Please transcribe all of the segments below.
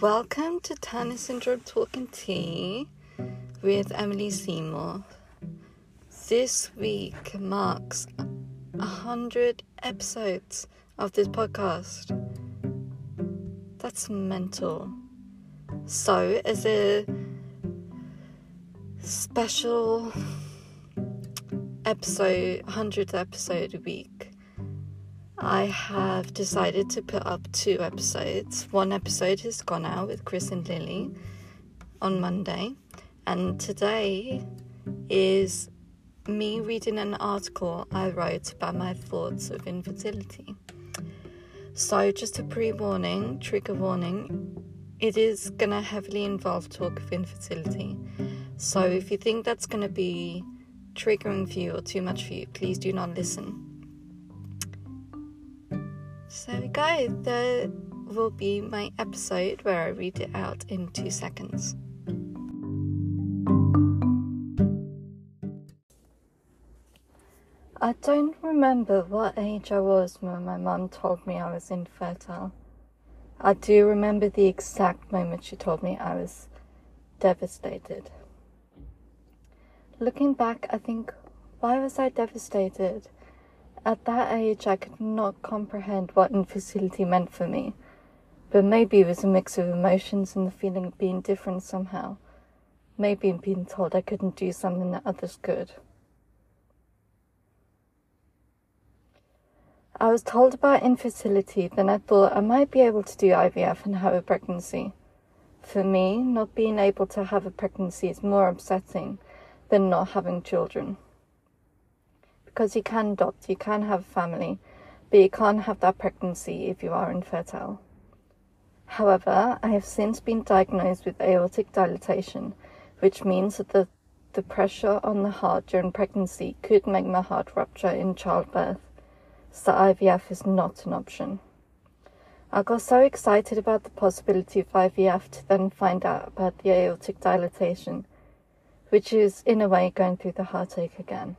Welcome to Turner Syndrome Talking Tea with Emily Seymour. This week marks a hundred episodes of this podcast. That's mental. So, as a special episode, 100th episode a week, I have decided to put up two episodes. One episode has gone out with Chris and Lily on Monday, and today is me reading an article I wrote about my thoughts of infertility. So, just a pre warning, trigger warning, it is going to heavily involve talk of infertility. So, if you think that's going to be triggering for you or too much for you, please do not listen. So go. There will be my episode where I read it out in two seconds. I don't remember what age I was when my mum told me I was infertile. I do remember the exact moment she told me I was devastated. Looking back, I think, why was I devastated? At that age, I could not comprehend what infertility meant for me, but maybe it was a mix of emotions and the feeling of being different somehow. Maybe in being told I couldn't do something that others could. I was told about infertility, then I thought I might be able to do IVF and have a pregnancy. For me, not being able to have a pregnancy is more upsetting than not having children because you can adopt, you can have family, but you can't have that pregnancy if you are infertile. However, I have since been diagnosed with aortic dilatation, which means that the, the pressure on the heart during pregnancy could make my heart rupture in childbirth, so IVF is not an option. I got so excited about the possibility of IVF to then find out about the aortic dilatation, which is in a way going through the heartache again.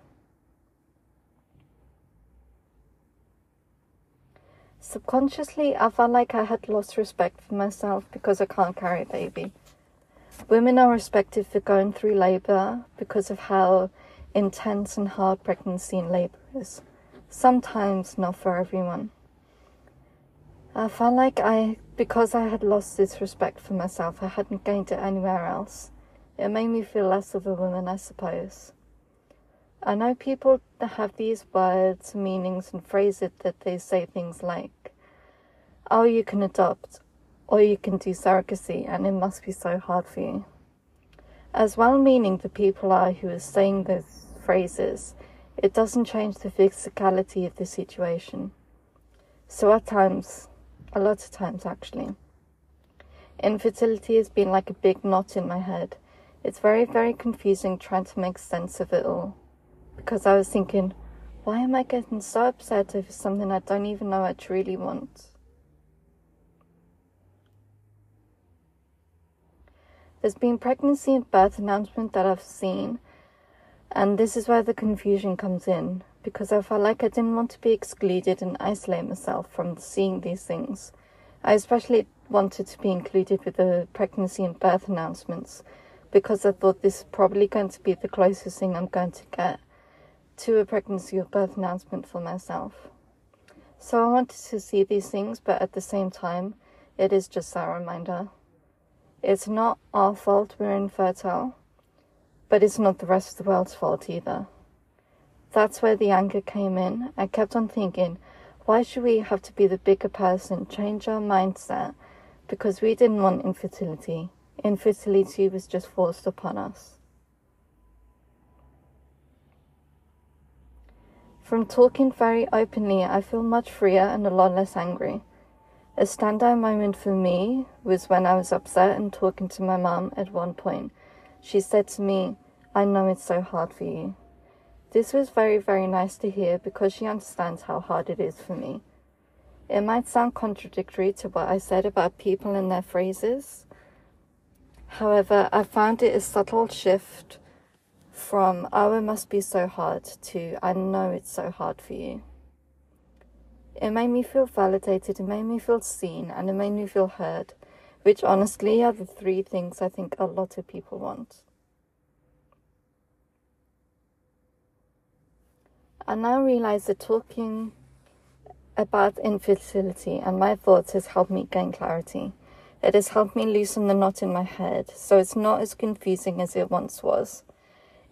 Subconsciously, I felt like I had lost respect for myself because I can't carry a baby. Women are respected for going through labor because of how intense and hard pregnancy and labor is. Sometimes not for everyone. I felt like I, because I had lost this respect for myself, I hadn't gained it anywhere else. It made me feel less of a woman, I suppose. I know people have these words, meanings, and phrases that they say things like, oh, you can adopt, or you can do surrogacy, and it must be so hard for you. As well meaning the people are who are saying those phrases, it doesn't change the physicality of the situation. So at times, a lot of times actually, infertility has been like a big knot in my head. It's very, very confusing trying to make sense of it all because I was thinking, why am I getting so upset over something I don't even know I truly want? There's been pregnancy and birth announcement that I've seen, and this is where the confusion comes in because I felt like I didn't want to be excluded and isolate myself from seeing these things. I especially wanted to be included with the pregnancy and birth announcements because I thought this is probably going to be the closest thing I'm going to get to a pregnancy or birth announcement for myself. So I wanted to see these things, but at the same time, it is just a reminder. It's not our fault we're infertile, but it's not the rest of the world's fault either. That's where the anger came in. I kept on thinking, why should we have to be the bigger person, change our mindset? Because we didn't want infertility. Infertility was just forced upon us. From talking very openly, I feel much freer and a lot less angry. A standout moment for me was when I was upset and talking to my mum at one point. She said to me, I know it's so hard for you. This was very, very nice to hear because she understands how hard it is for me. It might sound contradictory to what I said about people and their phrases. However, I found it a subtle shift from oh it must be so hard to I know it's so hard for you. It made me feel validated, it made me feel seen, and it made me feel heard, which honestly are the three things I think a lot of people want. I now realize that talking about infertility and my thoughts has helped me gain clarity. It has helped me loosen the knot in my head so it's not as confusing as it once was.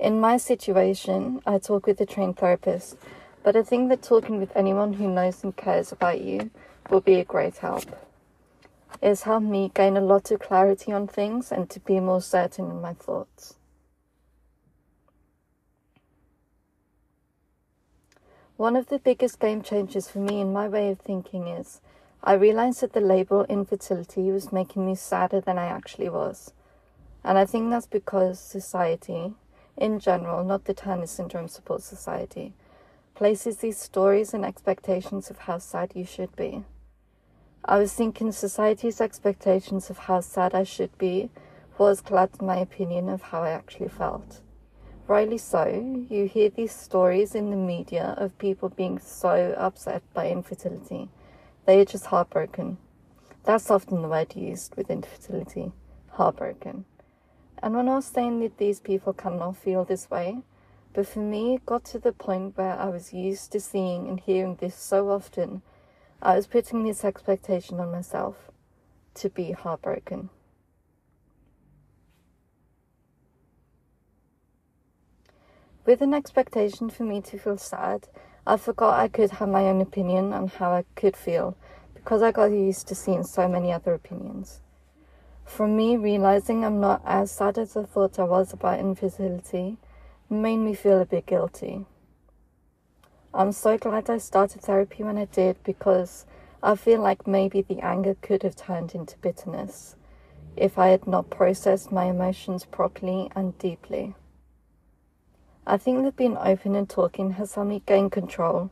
In my situation, I talk with a trained therapist, but I think that talking with anyone who knows and cares about you will be a great help. It has helped me gain a lot of clarity on things and to be more certain in my thoughts. One of the biggest game changers for me in my way of thinking is I realized that the label infertility was making me sadder than I actually was. And I think that's because society, in general, not the Turner Syndrome Support Society, places these stories and expectations of how sad you should be. I was thinking society's expectations of how sad I should be was clouded my opinion of how I actually felt. Rightly so, you hear these stories in the media of people being so upset by infertility. They are just heartbroken. That's often the word used with infertility heartbroken. And when I was saying that these people cannot feel this way, but for me, it got to the point where I was used to seeing and hearing this so often, I was putting this expectation on myself to be heartbroken. With an expectation for me to feel sad, I forgot I could have my own opinion on how I could feel because I got used to seeing so many other opinions. From me realizing I'm not as sad as I thought I was about infertility made me feel a bit guilty. I'm so glad I started therapy when I did because I feel like maybe the anger could have turned into bitterness if I had not processed my emotions properly and deeply. I think that being open and talking has helped me gain control.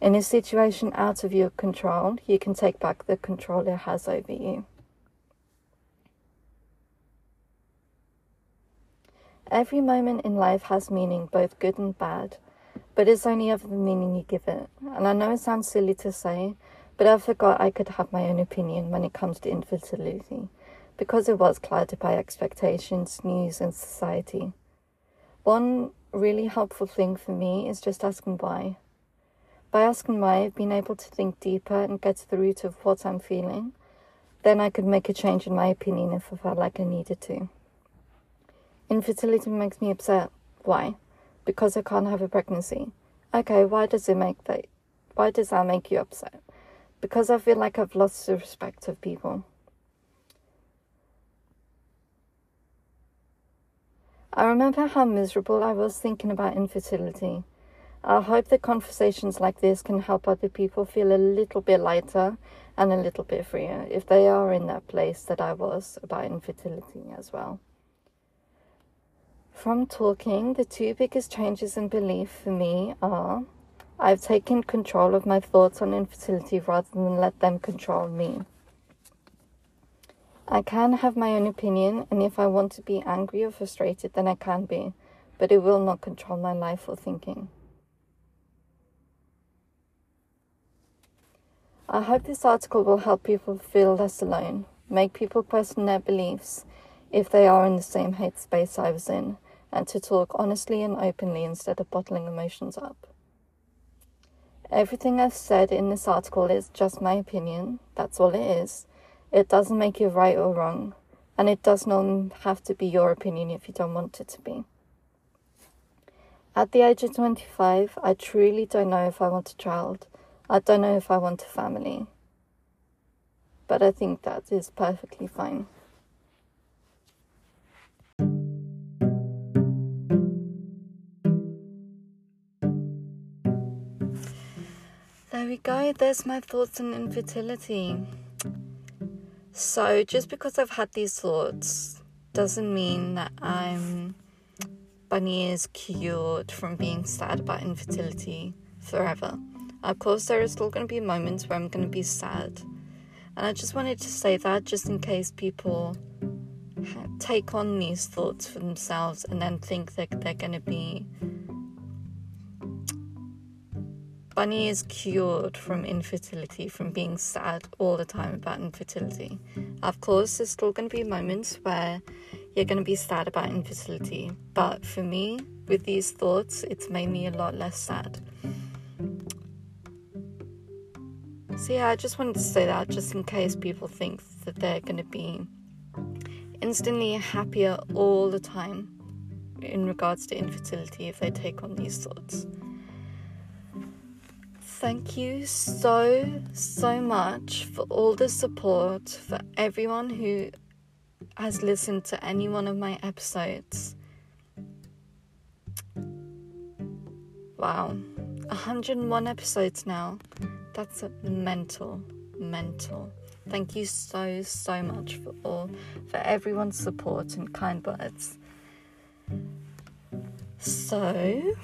In a situation out of your control, you can take back the control it has over you. Every moment in life has meaning, both good and bad, but it's only of the meaning you give it. And I know it sounds silly to say, but I forgot I could have my own opinion when it comes to infertility, because it was clouded by expectations, news, and society. One really helpful thing for me is just asking why. By asking why, I've been able to think deeper and get to the root of what I'm feeling. Then I could make a change in my opinion if I felt like I needed to. Infertility makes me upset. Why? Because I can't have a pregnancy. Okay, why does it make that? Why does that make you upset? Because I feel like I've lost the respect of people. I remember how miserable I was thinking about infertility. I hope that conversations like this can help other people feel a little bit lighter and a little bit freer if they are in that place that I was about infertility as well. From talking, the two biggest changes in belief for me are I've taken control of my thoughts on infertility rather than let them control me. I can have my own opinion, and if I want to be angry or frustrated, then I can be, but it will not control my life or thinking. I hope this article will help people feel less alone, make people question their beliefs if they are in the same hate space I was in, and to talk honestly and openly instead of bottling emotions up. Everything I've said in this article is just my opinion, that's all it is it doesn't make you right or wrong, and it does not have to be your opinion if you don't want it to be. At the age of 25, I truly don't know if I want a child. I don't know if I want a family. But I think that is perfectly fine. There we go, there's my thoughts on infertility. So, just because I've had these thoughts doesn't mean that I'm bunny is cured from being sad about infertility forever. Of course, there are still going to be moments where I'm going to be sad. And I just wanted to say that just in case people take on these thoughts for themselves and then think that they're going to be Bunny is cured from infertility, from being sad all the time about infertility. Of course, there's still going to be moments where you're going to be sad about infertility, but for me, with these thoughts, it's made me a lot less sad. So, yeah, I just wanted to say that just in case people think that they're going to be instantly happier all the time in regards to infertility if they take on these thoughts. Thank you so, so much for all the support, for everyone who has listened to any one of my episodes. Wow, 101 episodes now. That's a mental, mental. Thank you so, so much for all, for everyone's support and kind words. So,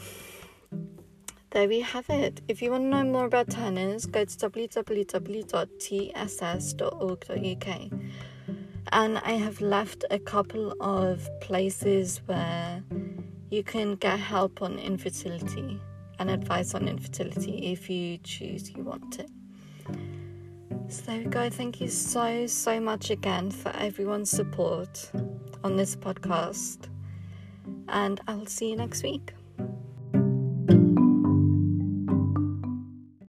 there we have it. If you want to know more about Turners, go to www.tss.org.uk. And I have left a couple of places where you can get help on infertility and advice on infertility if you choose you want it. So there we go. Thank you so, so much again for everyone's support on this podcast. And I'll see you next week.